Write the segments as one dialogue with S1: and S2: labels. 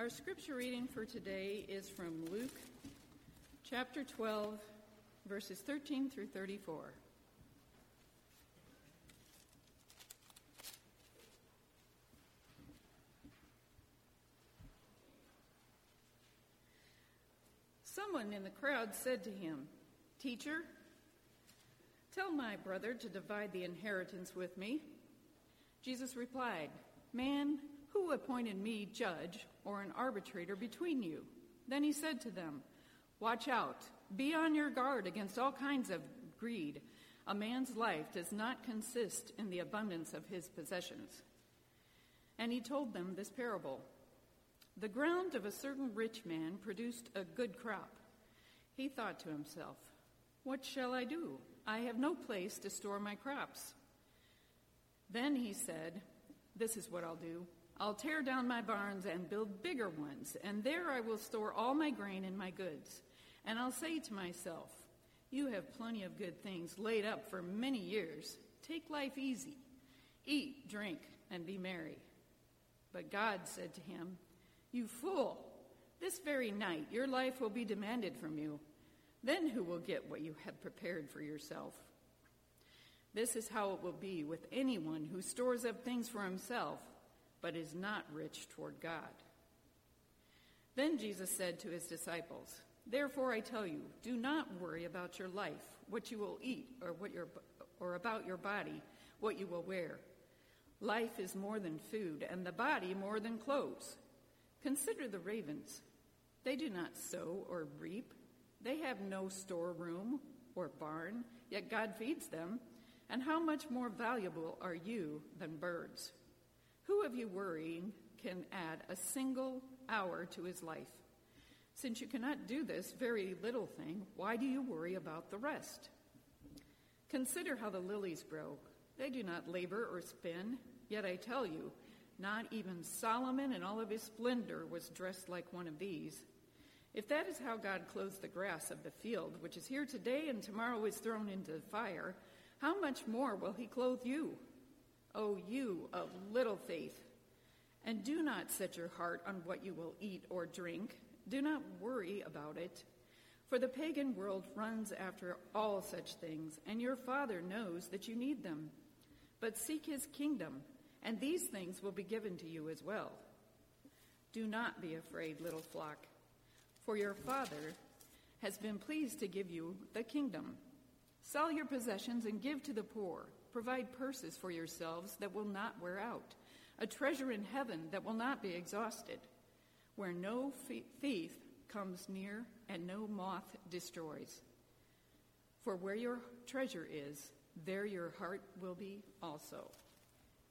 S1: Our scripture reading for today is from Luke chapter 12, verses 13 through 34. Someone in the crowd said to him, Teacher, tell my brother to divide the inheritance with me. Jesus replied, Man, who appointed me judge or an arbitrator between you? Then he said to them, Watch out, be on your guard against all kinds of greed. A man's life does not consist in the abundance of his possessions. And he told them this parable The ground of a certain rich man produced a good crop. He thought to himself, What shall I do? I have no place to store my crops. Then he said, This is what I'll do. I'll tear down my barns and build bigger ones, and there I will store all my grain and my goods. And I'll say to myself, You have plenty of good things laid up for many years. Take life easy. Eat, drink, and be merry. But God said to him, You fool, this very night your life will be demanded from you. Then who will get what you have prepared for yourself? This is how it will be with anyone who stores up things for himself but is not rich toward God. Then Jesus said to his disciples, Therefore I tell you, do not worry about your life, what you will eat, or, what your, or about your body, what you will wear. Life is more than food, and the body more than clothes. Consider the ravens. They do not sow or reap, they have no storeroom or barn, yet God feeds them. And how much more valuable are you than birds? Who of you worrying can add a single hour to his life? Since you cannot do this very little thing, why do you worry about the rest? Consider how the lilies grow. They do not labor or spin, yet I tell you, not even Solomon in all of his splendor was dressed like one of these. If that is how God clothes the grass of the field, which is here today and tomorrow is thrown into the fire, how much more will he clothe you? O you of little faith. And do not set your heart on what you will eat or drink. Do not worry about it. For the pagan world runs after all such things, and your Father knows that you need them. But seek his kingdom, and these things will be given to you as well. Do not be afraid, little flock, for your Father has been pleased to give you the kingdom. Sell your possessions and give to the poor. Provide purses for yourselves that will not wear out, a treasure in heaven that will not be exhausted, where no thief comes near and no moth destroys. For where your treasure is, there your heart will be also.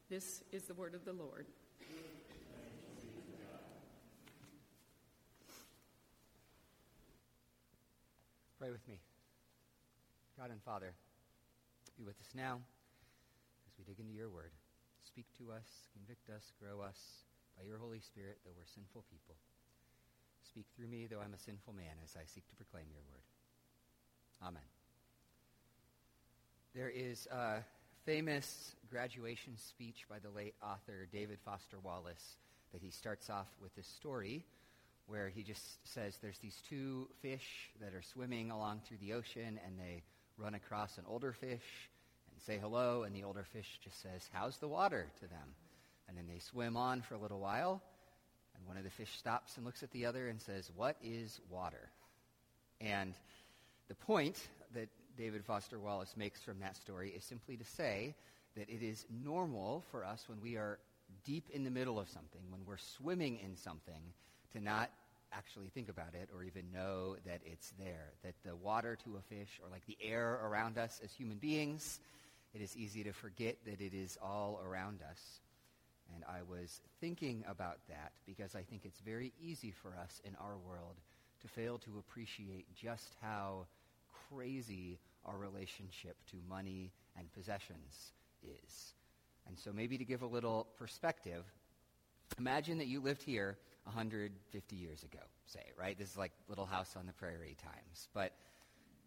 S1: This is the word of the Lord.
S2: Pray with me. God and Father, be with us now we dig into your word. Speak to us, convict us, grow us by your Holy Spirit, though we're sinful people. Speak through me, though I'm a sinful man, as I seek to proclaim your word. Amen. There is a famous graduation speech by the late author David Foster Wallace that he starts off with this story where he just says there's these two fish that are swimming along through the ocean and they run across an older fish say hello, and the older fish just says, How's the water to them? And then they swim on for a little while, and one of the fish stops and looks at the other and says, What is water? And the point that David Foster Wallace makes from that story is simply to say that it is normal for us when we are deep in the middle of something, when we're swimming in something, to not actually think about it or even know that it's there. That the water to a fish, or like the air around us as human beings, it is easy to forget that it is all around us. And I was thinking about that because I think it's very easy for us in our world to fail to appreciate just how crazy our relationship to money and possessions is. And so maybe to give a little perspective, imagine that you lived here 150 years ago, say, right? This is like Little House on the Prairie times. But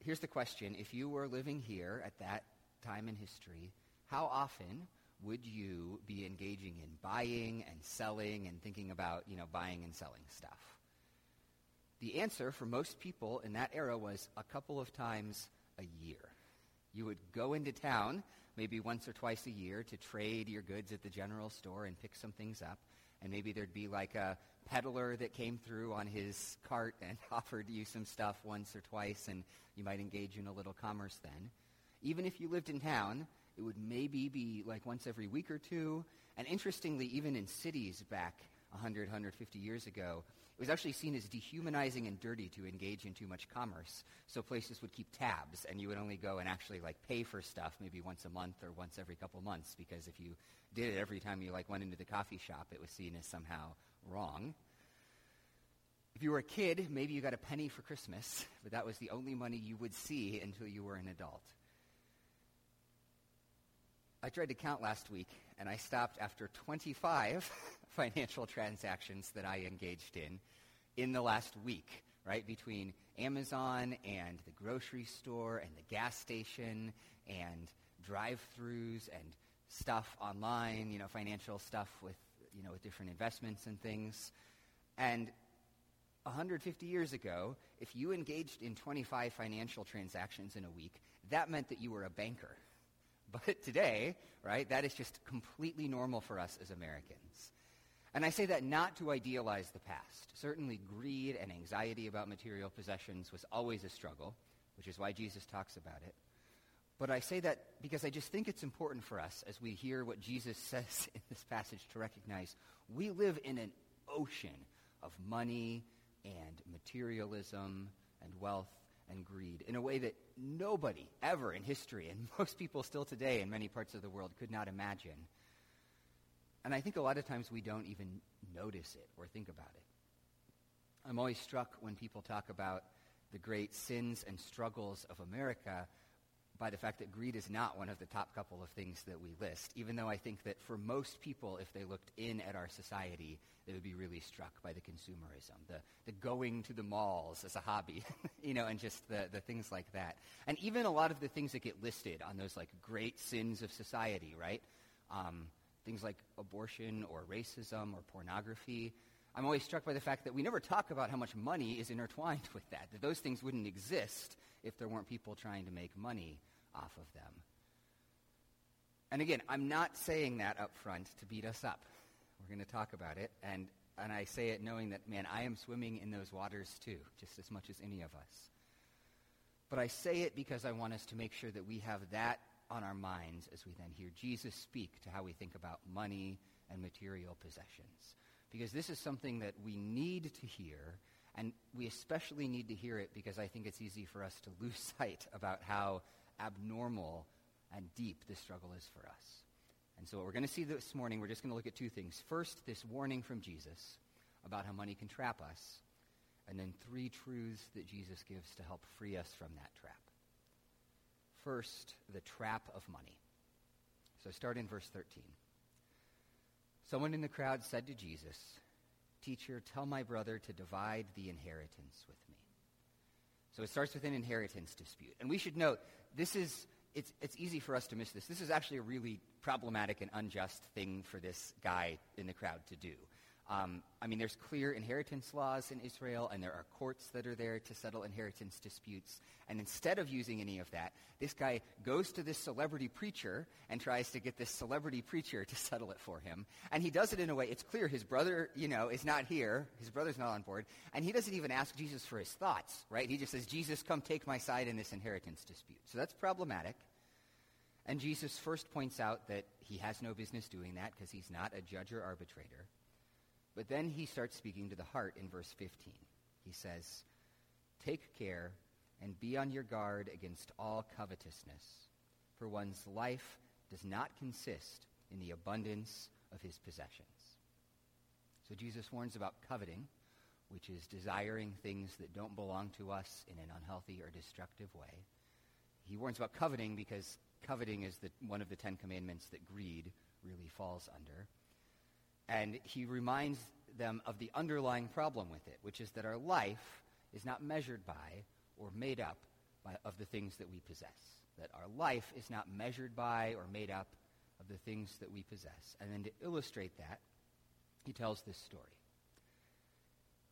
S2: here's the question. If you were living here at that time in history, how often would you be engaging in buying and selling and thinking about, you know, buying and selling stuff? The answer for most people in that era was a couple of times a year. You would go into town maybe once or twice a year to trade your goods at the general store and pick some things up. And maybe there'd be like a peddler that came through on his cart and offered you some stuff once or twice, and you might engage in a little commerce then. Even if you lived in town, it would maybe be like once every week or two. And interestingly, even in cities back 100, 150 years ago, it was actually seen as dehumanizing and dirty to engage in too much commerce. So places would keep tabs, and you would only go and actually like pay for stuff maybe once a month or once every couple months, because if you did it every time you like went into the coffee shop, it was seen as somehow wrong. If you were a kid, maybe you got a penny for Christmas, but that was the only money you would see until you were an adult. I tried to count last week, and I stopped after 25 financial transactions that I engaged in in the last week, right? Between Amazon and the grocery store and the gas station and drive-throughs and stuff online, you know, financial stuff with, you know, with different investments and things. And 150 years ago, if you engaged in 25 financial transactions in a week, that meant that you were a banker. But today, right, that is just completely normal for us as Americans. And I say that not to idealize the past. Certainly, greed and anxiety about material possessions was always a struggle, which is why Jesus talks about it. But I say that because I just think it's important for us as we hear what Jesus says in this passage to recognize we live in an ocean of money and materialism and wealth and greed in a way that nobody ever in history, and most people still today in many parts of the world, could not imagine. And I think a lot of times we don't even notice it or think about it. I'm always struck when people talk about the great sins and struggles of America by the fact that greed is not one of the top couple of things that we list, even though I think that for most people, if they looked in at our society, they would be really struck by the consumerism, the, the going to the malls as a hobby, you know, and just the, the things like that. And even a lot of the things that get listed on those like great sins of society, right? Um, things like abortion or racism or pornography. I'm always struck by the fact that we never talk about how much money is intertwined with that, that those things wouldn't exist if there weren't people trying to make money off of them. And again, I'm not saying that up front to beat us up. We're going to talk about it. And, and I say it knowing that, man, I am swimming in those waters too, just as much as any of us. But I say it because I want us to make sure that we have that on our minds as we then hear Jesus speak to how we think about money and material possessions. Because this is something that we need to hear, and we especially need to hear it because I think it's easy for us to lose sight about how abnormal and deep this struggle is for us. And so, what we're going to see this morning, we're just going to look at two things. First, this warning from Jesus about how money can trap us, and then three truths that Jesus gives to help free us from that trap. First, the trap of money. So, start in verse 13. Someone in the crowd said to Jesus, Teacher, tell my brother to divide the inheritance with me. So it starts with an inheritance dispute. And we should note this is, it's, it's easy for us to miss this. This is actually a really problematic and unjust thing for this guy in the crowd to do. Um, I mean, there's clear inheritance laws in Israel, and there are courts that are there to settle inheritance disputes. And instead of using any of that, this guy goes to this celebrity preacher and tries to get this celebrity preacher to settle it for him. And he does it in a way, it's clear his brother, you know, is not here. His brother's not on board. And he doesn't even ask Jesus for his thoughts, right? He just says, Jesus, come take my side in this inheritance dispute. So that's problematic. And Jesus first points out that he has no business doing that because he's not a judge or arbitrator. But then he starts speaking to the heart in verse 15. He says, Take care and be on your guard against all covetousness, for one's life does not consist in the abundance of his possessions. So Jesus warns about coveting, which is desiring things that don't belong to us in an unhealthy or destructive way. He warns about coveting because coveting is the, one of the Ten Commandments that greed really falls under. And he reminds them of the underlying problem with it, which is that our life is not measured by or made up by, of the things that we possess. That our life is not measured by or made up of the things that we possess. And then to illustrate that, he tells this story.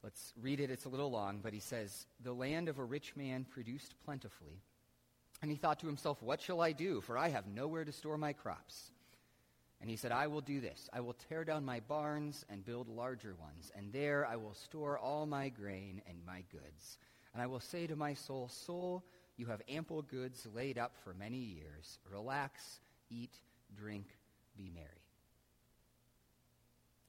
S2: Let's read it. It's a little long, but he says, The land of a rich man produced plentifully. And he thought to himself, What shall I do? For I have nowhere to store my crops. And he said, I will do this. I will tear down my barns and build larger ones, and there I will store all my grain and my goods. And I will say to my soul, Soul, you have ample goods laid up for many years. Relax, eat, drink, be merry.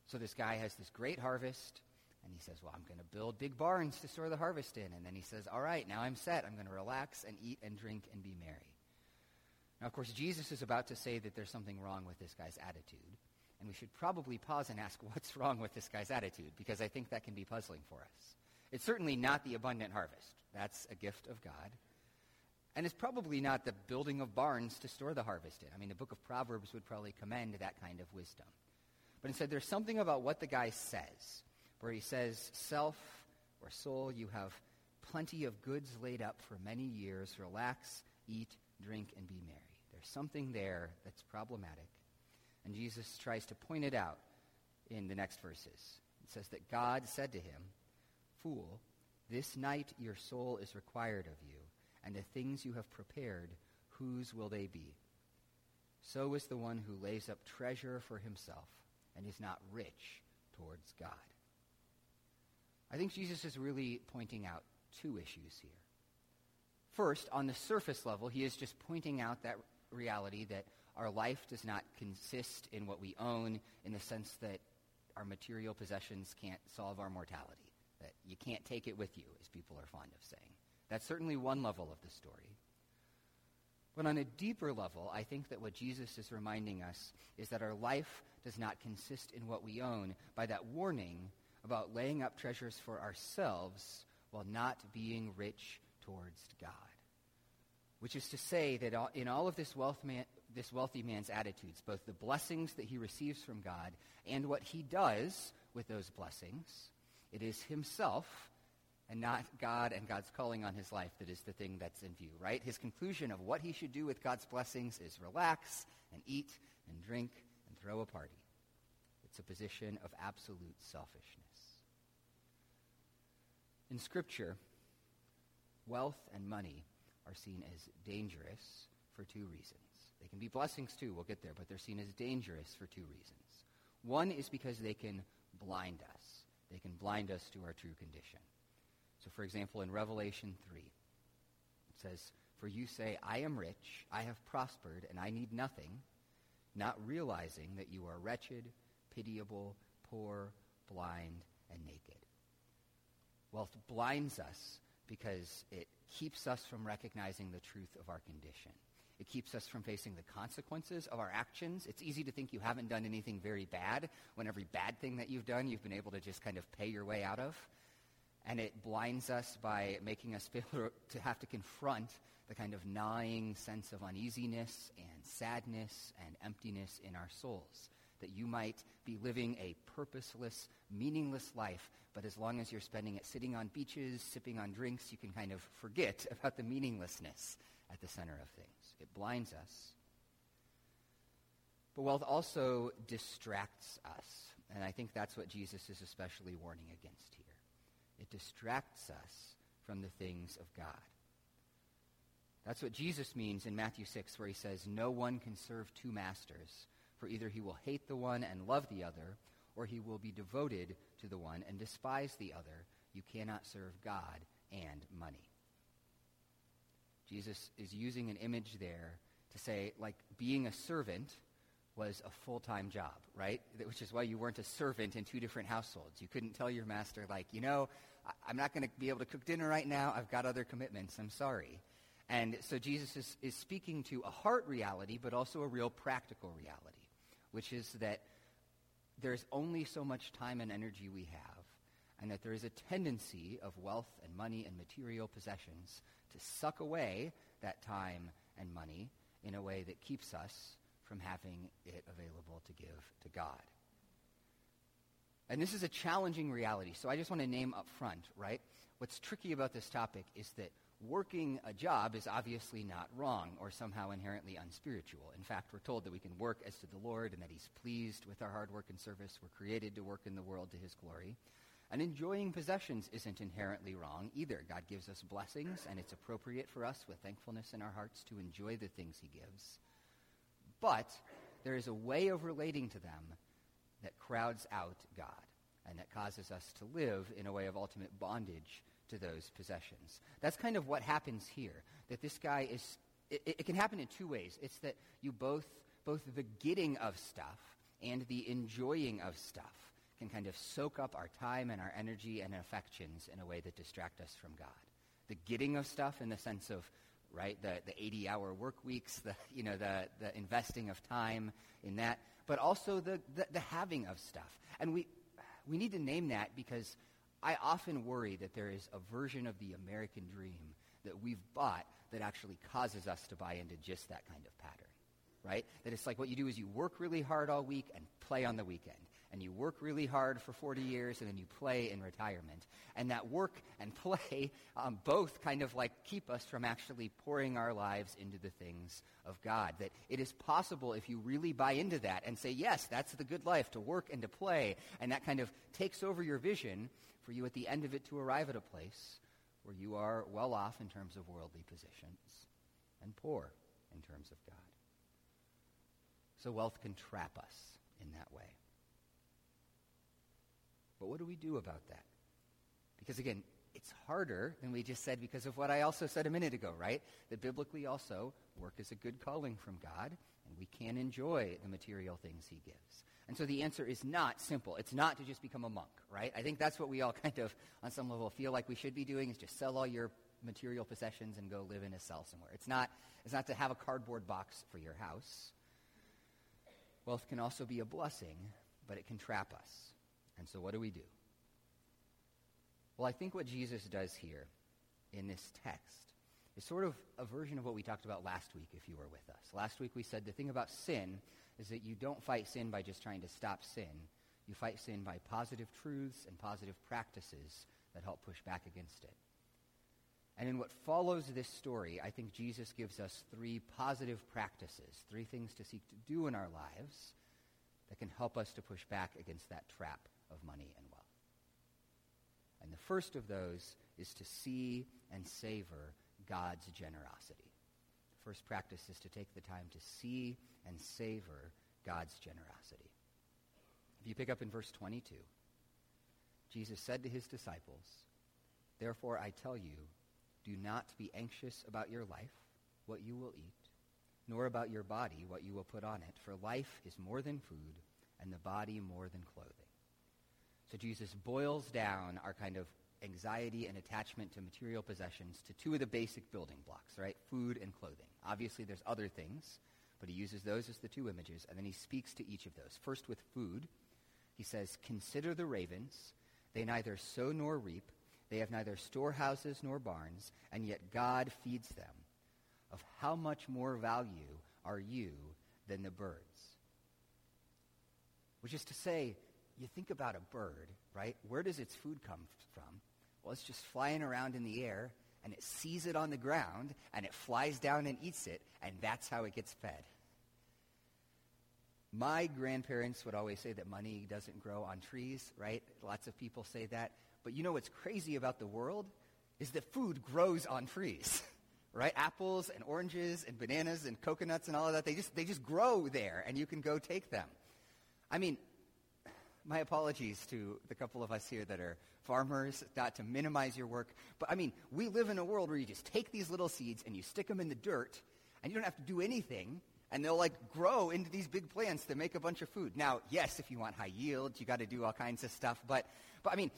S2: So this guy has this great harvest, and he says, Well, I'm going to build big barns to store the harvest in. And then he says, All right, now I'm set. I'm going to relax and eat and drink and be merry. Now, of course, Jesus is about to say that there's something wrong with this guy's attitude. And we should probably pause and ask, What's wrong with this guy's attitude? Because I think that can be puzzling for us. It's certainly not the abundant harvest. That's a gift of God. And it's probably not the building of barns to store the harvest in. I mean, the book of Proverbs would probably commend that kind of wisdom. But instead, there's something about what the guy says, where he says, Self or soul, you have plenty of goods laid up for many years. Relax, eat, drink, and be merry. There's something there that's problematic. And Jesus tries to point it out in the next verses. It says that God said to him, Fool, this night your soul is required of you and the things you have prepared, whose will they be? So is the one who lays up treasure for himself and is not rich towards God. I think Jesus is really pointing out two issues here. First, on the surface level, he is just pointing out that reality that our life does not consist in what we own in the sense that our material possessions can't solve our mortality, that you can't take it with you, as people are fond of saying. That's certainly one level of the story. But on a deeper level, I think that what Jesus is reminding us is that our life does not consist in what we own by that warning about laying up treasures for ourselves while not being rich towards God. Which is to say that in all of this, wealth man, this wealthy man's attitudes, both the blessings that he receives from God and what he does with those blessings, it is himself and not God and God's calling on his life that is the thing that's in view, right? His conclusion of what he should do with God's blessings is relax and eat and drink and throw a party. It's a position of absolute selfishness. In Scripture, wealth and money are seen as dangerous for two reasons. They can be blessings too, we'll get there, but they're seen as dangerous for two reasons. One is because they can blind us. They can blind us to our true condition. So, for example, in Revelation 3, it says, For you say, I am rich, I have prospered, and I need nothing, not realizing that you are wretched, pitiable, poor, blind, and naked. Wealth blinds us because it keeps us from recognizing the truth of our condition. It keeps us from facing the consequences of our actions. It's easy to think you haven't done anything very bad when every bad thing that you've done you've been able to just kind of pay your way out of and it blinds us by making us feel to have to confront the kind of gnawing sense of uneasiness and sadness and emptiness in our souls. That you might be living a purposeless, meaningless life, but as long as you're spending it sitting on beaches, sipping on drinks, you can kind of forget about the meaninglessness at the center of things. It blinds us. But wealth also distracts us. And I think that's what Jesus is especially warning against here. It distracts us from the things of God. That's what Jesus means in Matthew 6, where he says, No one can serve two masters, for either he will hate the one and love the other, or he will be devoted to the one and despise the other. You cannot serve God and money. Jesus is using an image there to say, like being a servant was a full-time job, right? Which is why you weren't a servant in two different households. You couldn't tell your master, like, you know, I'm not going to be able to cook dinner right now. I've got other commitments. I'm sorry. And so Jesus is, is speaking to a heart reality, but also a real practical reality, which is that there's only so much time and energy we have, and that there is a tendency of wealth and money and material possessions to suck away that time and money in a way that keeps us from having it available to give to God. And this is a challenging reality. So I just want to name up front, right? What's tricky about this topic is that working a job is obviously not wrong or somehow inherently unspiritual. In fact, we're told that we can work as to the Lord and that he's pleased with our hard work and service. We're created to work in the world to his glory. And enjoying possessions isn't inherently wrong either. God gives us blessings, and it's appropriate for us with thankfulness in our hearts to enjoy the things he gives. But there is a way of relating to them that crowds out God and that causes us to live in a way of ultimate bondage to those possessions. That's kind of what happens here. That this guy is, it, it, can happen in two ways. It's that you both, both the getting of stuff and the enjoying of stuff can kind of soak up our time and our energy and affections in a way that distract us from God. The getting of stuff in the sense of, right, the, the 80-hour work weeks, the, you know, the, the investing of time in that, but also the, the, the having of stuff. And we, we need to name that because I often worry that there is a version of the American dream that we've bought that actually causes us to buy into just that kind of pattern, right? That it's like what you do is you work really hard all week and play on the weekend. And you work really hard for 40 years and then you play in retirement. And that work and play um, both kind of like keep us from actually pouring our lives into the things of God. That it is possible if you really buy into that and say, yes, that's the good life, to work and to play. And that kind of takes over your vision for you at the end of it to arrive at a place where you are well off in terms of worldly positions and poor in terms of God. So wealth can trap us in that way. But what do we do about that? Because again, it's harder than we just said because of what I also said a minute ago, right? That biblically also work is a good calling from God, and we can enjoy the material things he gives. And so the answer is not simple. It's not to just become a monk, right? I think that's what we all kind of, on some level, feel like we should be doing is just sell all your material possessions and go live in a cell somewhere. It's not, it's not to have a cardboard box for your house. Wealth can also be a blessing, but it can trap us. And so what do we do? Well, I think what Jesus does here in this text is sort of a version of what we talked about last week, if you were with us. Last week we said the thing about sin is that you don't fight sin by just trying to stop sin. You fight sin by positive truths and positive practices that help push back against it. And in what follows this story, I think Jesus gives us three positive practices, three things to seek to do in our lives that can help us to push back against that trap of money and wealth. And the first of those is to see and savor God's generosity. First practice is to take the time to see and savor God's generosity. If you pick up in verse 22, Jesus said to his disciples, Therefore I tell you, do not be anxious about your life, what you will eat, nor about your body, what you will put on it, for life is more than food, and the body more than clothing. So Jesus boils down our kind of anxiety and attachment to material possessions to two of the basic building blocks, right? Food and clothing. Obviously, there's other things, but he uses those as the two images, and then he speaks to each of those. First, with food, he says, Consider the ravens. They neither sow nor reap. They have neither storehouses nor barns, and yet God feeds them. Of how much more value are you than the birds? Which is to say, you think about a bird, right? Where does its food come from? Well, it's just flying around in the air, and it sees it on the ground, and it flies down and eats it, and that's how it gets fed. My grandparents would always say that money doesn't grow on trees, right? Lots of people say that. But you know what's crazy about the world is that food grows on trees, right? Apples and oranges and bananas and coconuts and all of that, they just, they just grow there, and you can go take them. I mean, my apologies to the couple of us here that are farmers, not to minimize your work. But I mean, we live in a world where you just take these little seeds and you stick them in the dirt, and you don't have to do anything, and they'll like grow into these big plants that make a bunch of food. Now, yes, if you want high yields, you got to do all kinds of stuff. But, but I mean,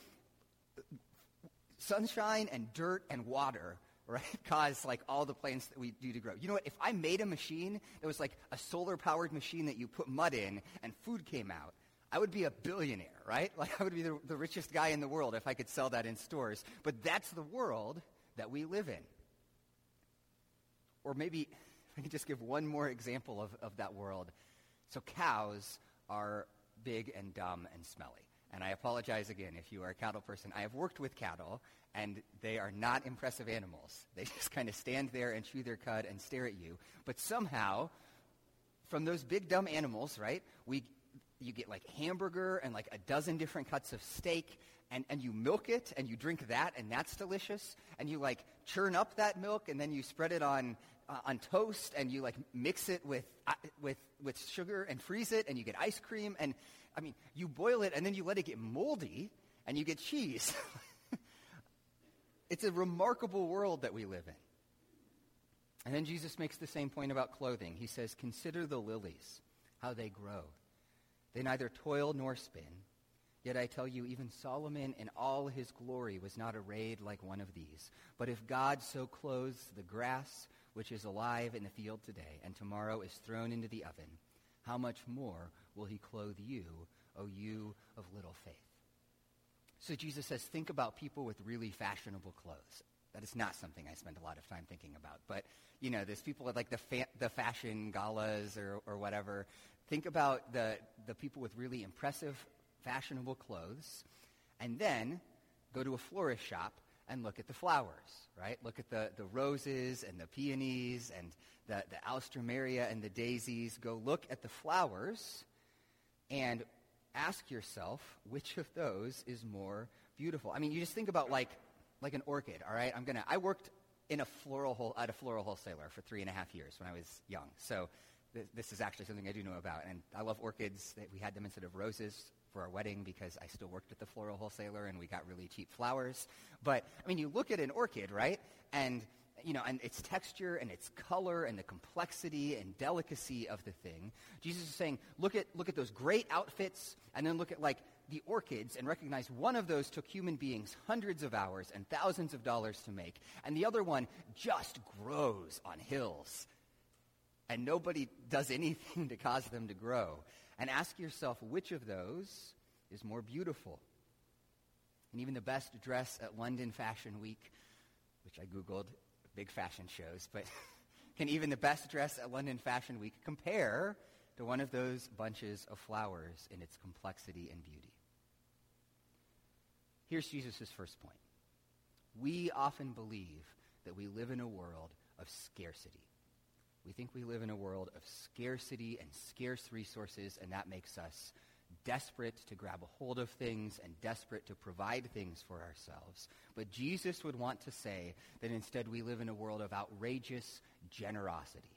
S2: sunshine and dirt and water right? Cause like all the plants that we do to grow. You know what? If I made a machine that was like a solar powered machine that you put mud in and food came out, I would be a billionaire, right? Like I would be the, the richest guy in the world if I could sell that in stores. But that's the world that we live in. Or maybe I could just give one more example of, of that world. So cows are big and dumb and smelly. and I apologize again if you are a cattle person. I have worked with cattle, and they are not impressive animals. They just kind of stand there and chew their cud and stare at you. But somehow, from those big dumb animals, right, we, you get like hamburger and like a dozen different cuts of steak, and, and you milk it, and you drink that, and that's delicious. And you like churn up that milk, and then you spread it on, uh, on toast, and you like mix it with, uh, with, with sugar and freeze it, and you get ice cream. And I mean, you boil it, and then you let it get moldy, and you get cheese. it's a remarkable world that we live in. And then Jesus makes the same point about clothing. He says, Consider the lilies, how they grow. They neither toil nor spin. Yet I tell you, even Solomon in all his glory was not arrayed like one of these. But if God so clothes the grass, which is alive in the field today, and tomorrow is thrown into the oven, how much more will he clothe you, O you of little faith? So Jesus says, think about people with really fashionable clothes. That is not something I spend a lot of time thinking about. But, you know, there's people at like the, fa- the fashion galas or, or whatever. Think about the, the people with really impressive, fashionable clothes. And then go to a florist shop and look at the flowers, right? Look at the, the roses and the peonies and the, the alstroemeria and the daisies. Go look at the flowers and ask yourself which of those is more beautiful. I mean, you just think about like like an orchid. All right, I'm gonna. I worked in a floral at a floral wholesaler for three and a half years when I was young. So th- this is actually something I do know about, and I love orchids. We had them instead of roses for our wedding because I still worked at the floral wholesaler and we got really cheap flowers. But I mean, you look at an orchid, right, and you know, and its texture and its color and the complexity and delicacy of the thing. Jesus is saying, look at, look at those great outfits and then look at like the orchids and recognize one of those took human beings hundreds of hours and thousands of dollars to make, and the other one just grows on hills. And nobody does anything to cause them to grow. And ask yourself which of those is more beautiful. And even the best dress at London Fashion Week, which I Googled, big fashion shows, but can even the best dress at London Fashion Week compare to one of those bunches of flowers in its complexity and beauty? Here's Jesus' first point. We often believe that we live in a world of scarcity. We think we live in a world of scarcity and scarce resources, and that makes us desperate to grab a hold of things and desperate to provide things for ourselves. But Jesus would want to say that instead we live in a world of outrageous generosity.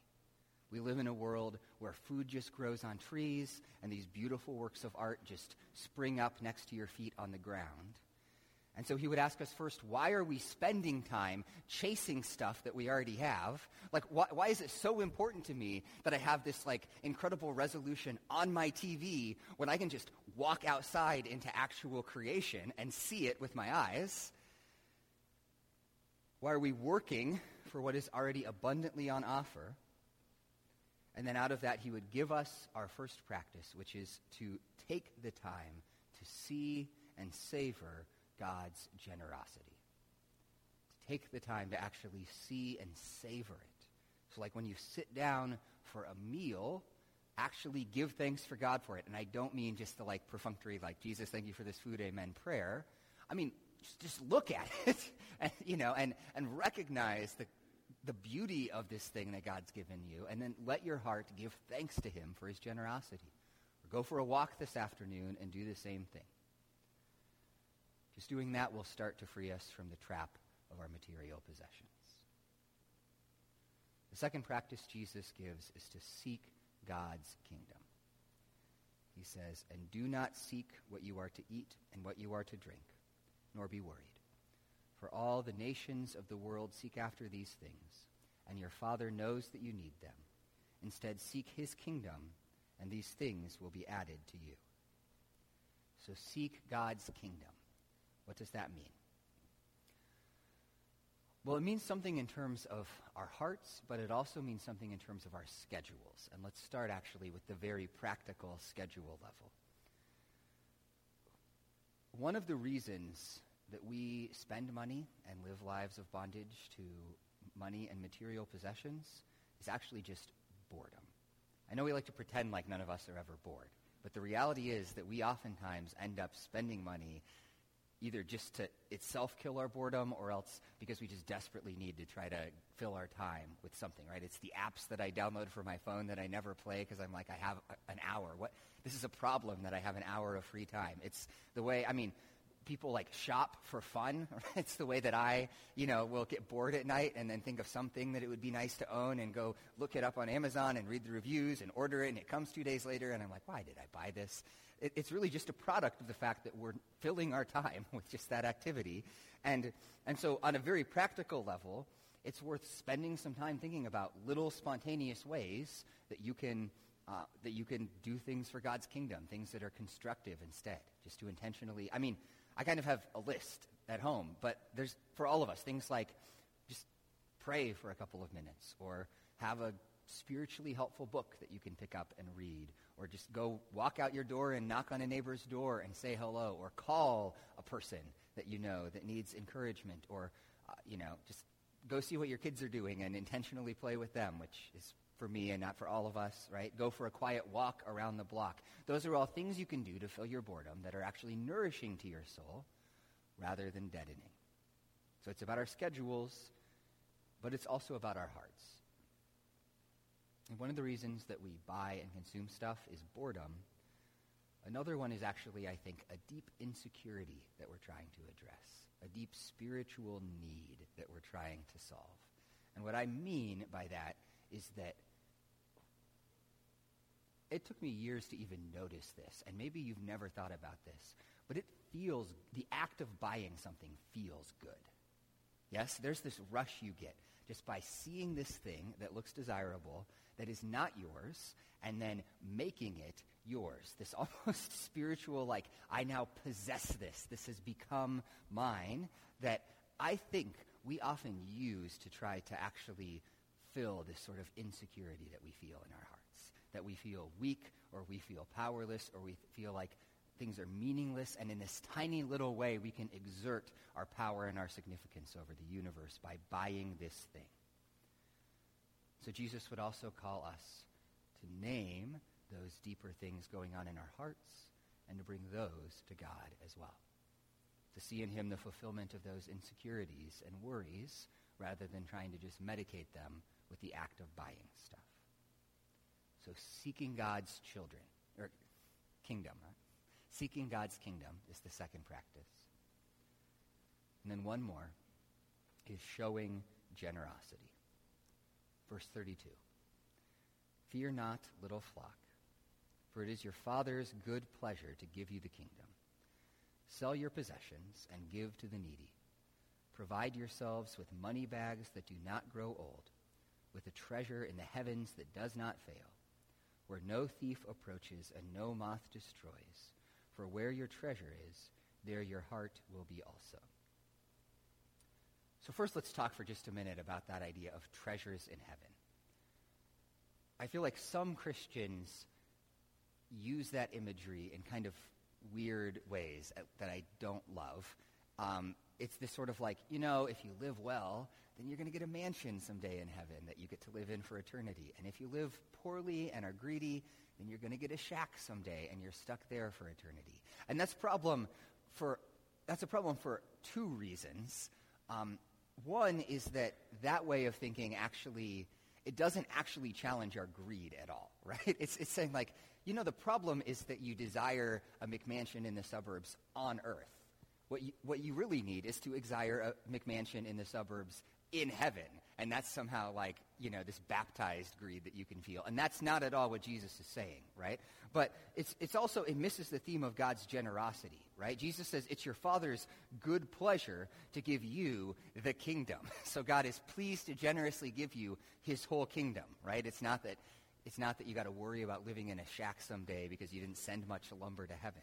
S2: We live in a world where food just grows on trees and these beautiful works of art just spring up next to your feet on the ground. And so he would ask us first, why are we spending time chasing stuff that we already have? Like, why, why, is it so important to me that I have this, like, incredible resolution on my TV when I can just walk outside into actual creation and see it with my eyes? Why are we working for what is already abundantly on offer? And then out of that, he would give us our first practice, which is to take the time to see and savor God's generosity. To take the time to actually see and savor it. So, like when you sit down for a meal, actually give thanks for God for it. And I don't mean just the like perfunctory, like, Jesus, thank you for this food, amen prayer. I mean, just, just look at it, and, you know, and, and recognize the, the beauty of this thing that God's given you, and then let your heart give thanks to him for his generosity. Or go for a walk this afternoon and do the same thing. Just doing that will start to free us from the trap of our material possessions. The second practice Jesus gives is to seek God's kingdom. He says, And do not seek what you are to eat and what you are to drink, nor be worried. For all the nations of the world seek after these things, and your Father knows that you need them. Instead, seek his kingdom, and these things will be added to you. So seek God's kingdom. What does that mean? Well, it means something in terms of our hearts, but it also means something in terms of our schedules. And let's start actually with the very practical schedule level. One of the reasons that we spend money and live lives of bondage to money and material possessions is actually just boredom. I know we like to pretend like none of us are ever bored, But the reality is that we oftentimes end up spending money either just to itself kill our boredom or else because we just desperately need to try to fill our time with something, right? It's the apps that I download for my phone that I never play because I'm like, I have a, an hour. What? This is a problem that I have an hour of free time. It's the way, I mean, people like shop for fun. it's the way that I, you know, will get bored at night and then think of something that it would be nice to own and go look it up on Amazon and read the reviews and order it and it comes two days later and I'm like, why did I buy this? It, it's really just a product of the fact that we're filling our time with just that activity. And, and so on a very practical level, it's worth spending some time thinking about little spontaneous ways that you can uh, that you can do things for God's kingdom, things that are constructive instead, just to intentionally. I mean, I kind of have a list at home, but there's for all of us things like just pray for a couple of minutes, or have a spiritually helpful book that you can pick up and read, or just go walk out your door and knock on a neighbor's door and say hello, or call a person that you know that needs encouragement, or uh, you know just go see what your kids are doing and intentionally play with them, which is for me and not for all of us, right? Go for a quiet walk around the block. Those are all things you can do to fill your boredom that are actually nourishing to your soul rather than deadening. So it's about our schedules, but it's also about our hearts. And one of the reasons that we buy and consume stuff is boredom. Another one is actually, I think, a deep insecurity that we're trying to address, a deep spiritual need that we're trying to solve. And what I mean by that is that it took me years to even notice this, and maybe you've never thought about this, but it feels, the act of buying something feels good. Yes, there's this rush you get just by seeing this thing that looks desirable, that is not yours, and then making it yours. This almost spiritual, like, I now possess this. This has become mine, that I think we often use to try to actually fill this sort of insecurity that we feel in our hearts. That we feel weak, or we feel powerless, or we feel like things are meaningless, and in this tiny little way, we can exert our power and our significance over the universe by buying this thing. So Jesus would also call us to name those deeper things going on in our hearts and to bring those to God as well. To see in him the fulfillment of those insecurities and worries rather than trying to just medicate them with the act of buying stuff. So seeking God's children, or kingdom, right? Seeking God's kingdom is the second practice. And then one more is showing generosity. Verse 32. Fear not, little flock, for it is your Father's good pleasure to give you the kingdom. Sell your possessions and give to the needy. Provide yourselves with money bags that do not grow old with a treasure in the heavens that does not fail, where no thief approaches and no moth destroys. For where your treasure is, there your heart will be also. So first let's talk for just a minute about that idea of treasures in heaven. I feel like some Christians use that imagery in kind of weird ways that I don't love. Um, it's this sort of like, you know, if you live well, then you're going to get a mansion someday in heaven that you get to live in for eternity. And if you live poorly and are greedy, then you're going to get a shack someday and you're stuck there for eternity. And that's problem for that's a problem for two reasons. Um, one is that that way of thinking actually it doesn't actually challenge our greed at all, right? It's, it's saying like, you know, the problem is that you desire a McMansion in the suburbs on earth. What you, what you really need is to desire a McMansion in the suburbs in heaven. And that's somehow like, you know, this baptized greed that you can feel. And that's not at all what Jesus is saying, right? But it's, it's also, it misses the theme of God's generosity, right? Jesus says it's your Father's good pleasure to give you the kingdom. So God is pleased to generously give you his whole kingdom, right? It's not that, it's not that you got to worry about living in a shack someday because you didn't send much lumber to heaven.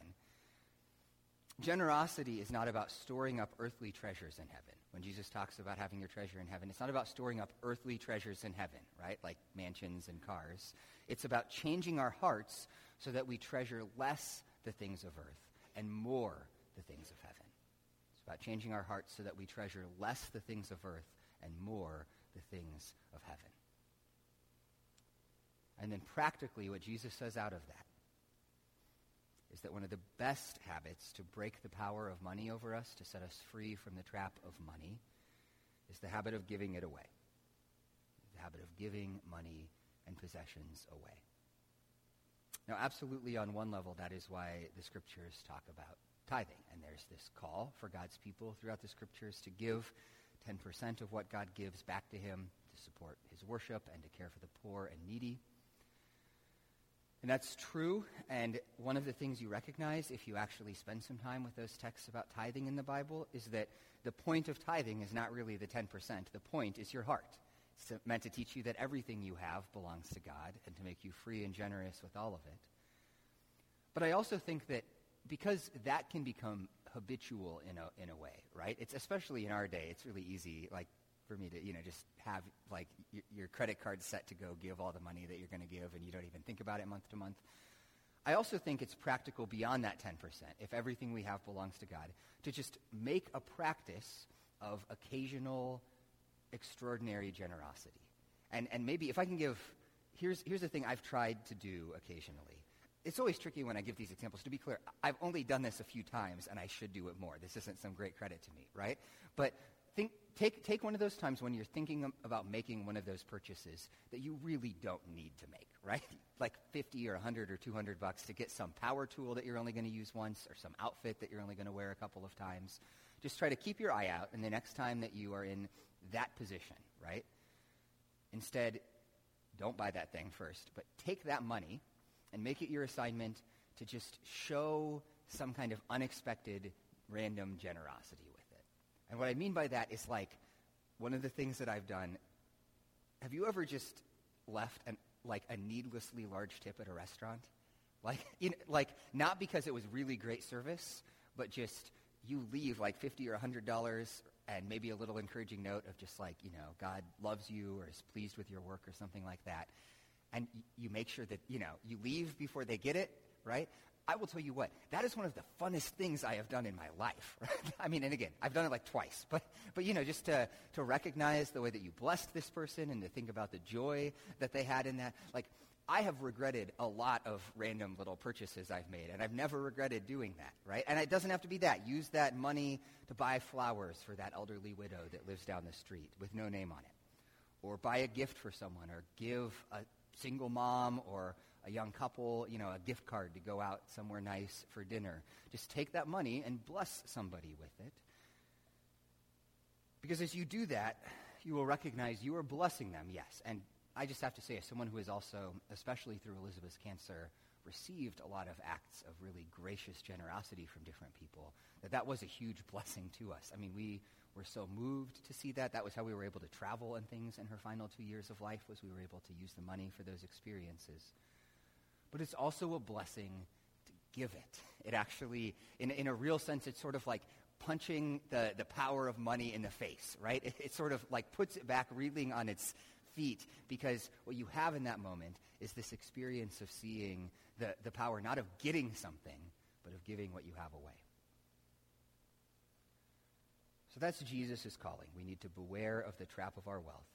S2: Generosity is not about storing up earthly treasures in heaven when Jesus talks about having your treasure in heaven, it's not about storing up earthly treasures in heaven, right? Like mansions and cars. It's about changing our hearts so that we treasure less the things of earth and more the things of heaven. It's about changing our hearts so that we treasure less the things of earth and more the things of heaven. And then practically what Jesus says out of that is that one of the best habits to break the power of money over us, to set us free from the trap of money, is the habit of giving it away. The habit of giving money and possessions away. Now, absolutely on one level, that is why the scriptures talk about tithing. And there's this call for God's people throughout the scriptures to give 10% of what God gives back to him to support his worship and to care for the poor and needy. And that's true. And one of the things you recognize if you actually spend some time with those texts about tithing in the Bible is that the point of tithing is not really the 10%. The point is your heart. It's meant to teach you that everything you have belongs to God and to make you free and generous with all of it. But I also think that because that can become habitual in a, in a way, right? It's especially in our day, it's really easy, like, for me to, you know, just have, like, y- your credit card set to go give all the money that you're going to give and you don't even think about it month to month. I also think it's practical beyond that 10%, if everything we have belongs to God, to just make a practice of occasional, extraordinary generosity. And, and maybe if I can give, here's, here's the thing I've tried to do occasionally it's always tricky when I give these examples. To be clear, I've only done this a few times, and I should do it more. This isn't some great credit to me, right? But take, take one of those times when you're thinking about making one of those purchases that you really don't need to make, right? Like 50 or 100 or 200 bucks to get some power tool that you're only going to use once or some outfit that you're only going to wear a couple of times. Just try to keep your eye out, and the next time that you are in that position, right? Instead, don't buy that thing first, but take that money and make it your assignment to just show some kind of unexpected random generosity. And what I mean by that is like one of the things that I've done. Have you ever just left an, like a needlessly large tip at a restaurant? Like, you know, like not because it was really great service, but just you leave like 50 or $100 and maybe a little encouraging note of just like, you know, God loves you or is pleased with your work or something like that and you make sure that, you know, you leave before they get it, right? I will tell you what, that is one of the funnest things I have done in my life. I mean, and again, I've done it like twice, but, but you know, just to, to recognize the way that you blessed this person and to think about the joy that they had in that. Like, I have regretted a lot of random little purchases I've made, and I've never regretted doing that, right? And it doesn't have to be that. Use that money to buy flowers for that elderly widow that lives down the street with no name on it. Or buy a gift for someone, or give a single mom or a young couple, you know, a gift card to go out somewhere nice for dinner. Just take that money and bless somebody with it. Because as you do that, you will recognize you are blessing them, yes. And I just have to say, as someone who has also, especially through Elizabeth's cancer, received a lot of acts of really gracious generosity from different people, that that was a huge blessing to us. I mean, we were so moved to see that. That was how we were able to travel and things in her final two years of life was we were able to use the money for those experiences. But it's also a blessing to give it. It actually, in, in a real sense, it's sort of like punching the, the power of money in the face, right? It, it sort of like puts it back reeling on its feet because what you have in that moment is this experience of seeing the, the power not of getting something, but of giving what you have away. So that's Jesus' calling. We need to beware of the trap of our wealth.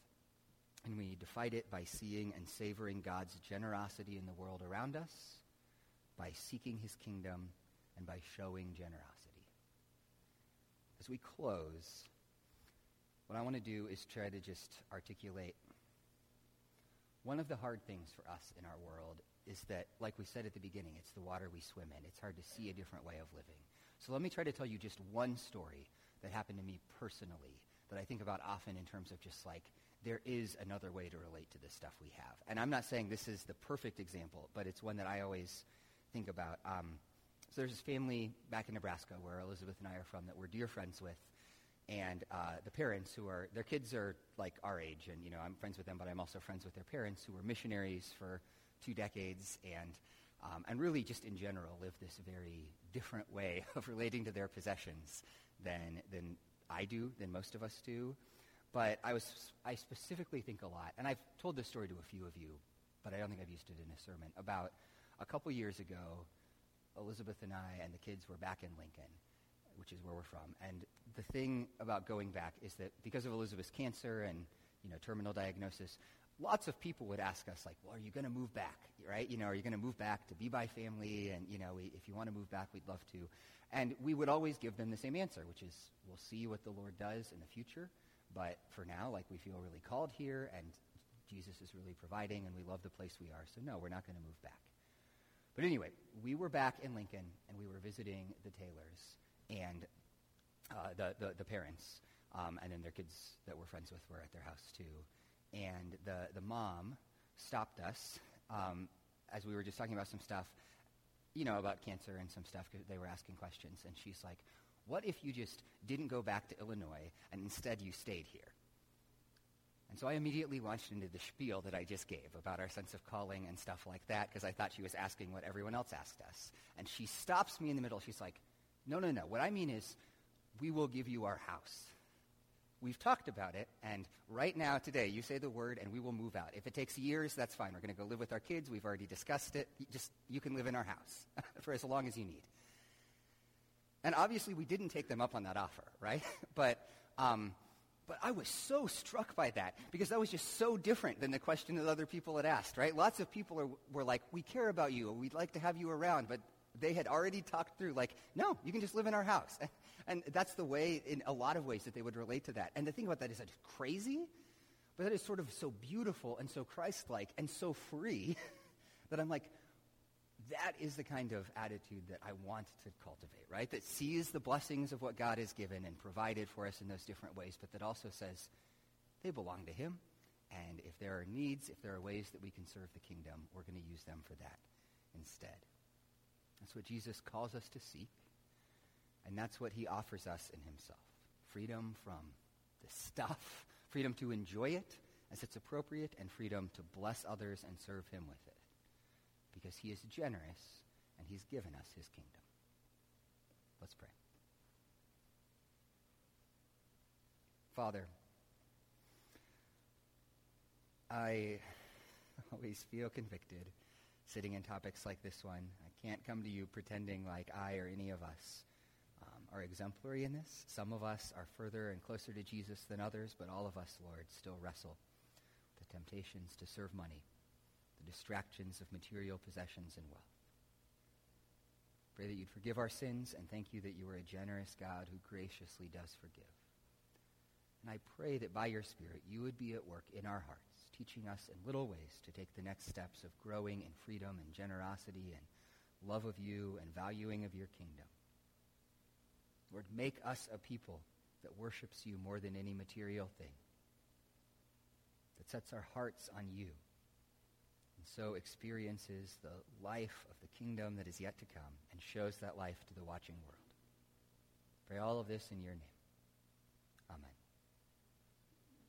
S2: And we need to fight it by seeing and savoring God's generosity in the world around us, by seeking his kingdom, and by showing generosity. As we close, what I want to do is try to just articulate one of the hard things for us in our world is that, like we said at the beginning, it's the water we swim in. It's hard to see a different way of living. So let me try to tell you just one story that happened to me personally that I think about often in terms of just like there is another way to relate to this stuff we have. And I'm not saying this is the perfect example, but it's one that I always think about. Um, so there's this family back in Nebraska where Elizabeth and I are from that we're dear friends with. And uh, the parents who are, their kids are like our age, and you know, I'm friends with them, but I'm also friends with their parents who were missionaries for two decades and, um, and really just in general live this very different way of relating to their possessions than, than I do, than most of us do. But I, was, I specifically think a lot, and I've told this story to a few of you, but I don't think I've used it in a sermon, about a couple years ago, Elizabeth and I and the kids were back in Lincoln, which is where we're from. And the thing about going back is that because of Elizabeth's cancer and you know, terminal diagnosis, lots of people would ask us, like, well, are you going to move back, right? You know, are you going to move back to be by family? And, you know, we, if you want to move back, we'd love to. And we would always give them the same answer, which is, we'll see what the Lord does in the future. But for now, like, we feel really called here, and Jesus is really providing, and we love the place we are. So, no, we're not going to move back. But anyway, we were back in Lincoln, and we were visiting the Taylors and uh, the, the, the, parents, um, and then their kids that we're friends with were at their house too and the, the mom stopped us um, as we were just talking about some stuff, you know, about cancer and some stuff because they were asking questions. And she's like, what if you just didn't go back to Illinois and instead you stayed here? And so I immediately launched into the spiel that I just gave about our sense of calling and stuff like that because I thought she was asking what everyone else asked us. And she stops me in the middle. She's like, no, no, no. What I mean is, we will give you our house. We've talked about it, and right now, today, you say the word, and we will move out. If it takes years, that's fine. We're going to go live with our kids. We've already discussed it. You just you can live in our house for as long as you need. And obviously, we didn't take them up on that offer, right? but um, but I was so struck by that because that was just so different than the question that other people had asked, right? Lots of people are, were like, "We care about you. We'd like to have you around," but they had already talked through, like, "No, you can just live in our house." And that's the way, in a lot of ways, that they would relate to that. And the thing about that is that it's crazy, but that is sort of so beautiful and so Christ like and so free that I'm like, that is the kind of attitude that I want to cultivate, right? That sees the blessings of what God has given and provided for us in those different ways, but that also says they belong to Him. And if there are needs, if there are ways that we can serve the kingdom, we're going to use them for that instead. That's what Jesus calls us to seek. And that's what he offers us in himself freedom from the stuff, freedom to enjoy it as it's appropriate, and freedom to bless others and serve him with it. Because he is generous and he's given us his kingdom. Let's pray. Father, I always feel convicted sitting in topics like this one. I can't come to you pretending like I or any of us um, are exemplary in this. Some of us are further and closer to Jesus than others, but all of us, Lord, still wrestle the temptations to serve money, the distractions of material possessions and wealth. Pray that you'd forgive our sins, and thank you that you are a generous God who graciously does forgive. And I pray that by your Spirit you would be at work in our hearts, teaching us in little ways to take the next steps of growing in freedom and generosity and love of you and valuing of your kingdom. Lord, make us a people that worships you more than any material thing, that sets our hearts on you, so experiences the life of the kingdom that is yet to come and shows that life to the watching world. Pray all of this in your name.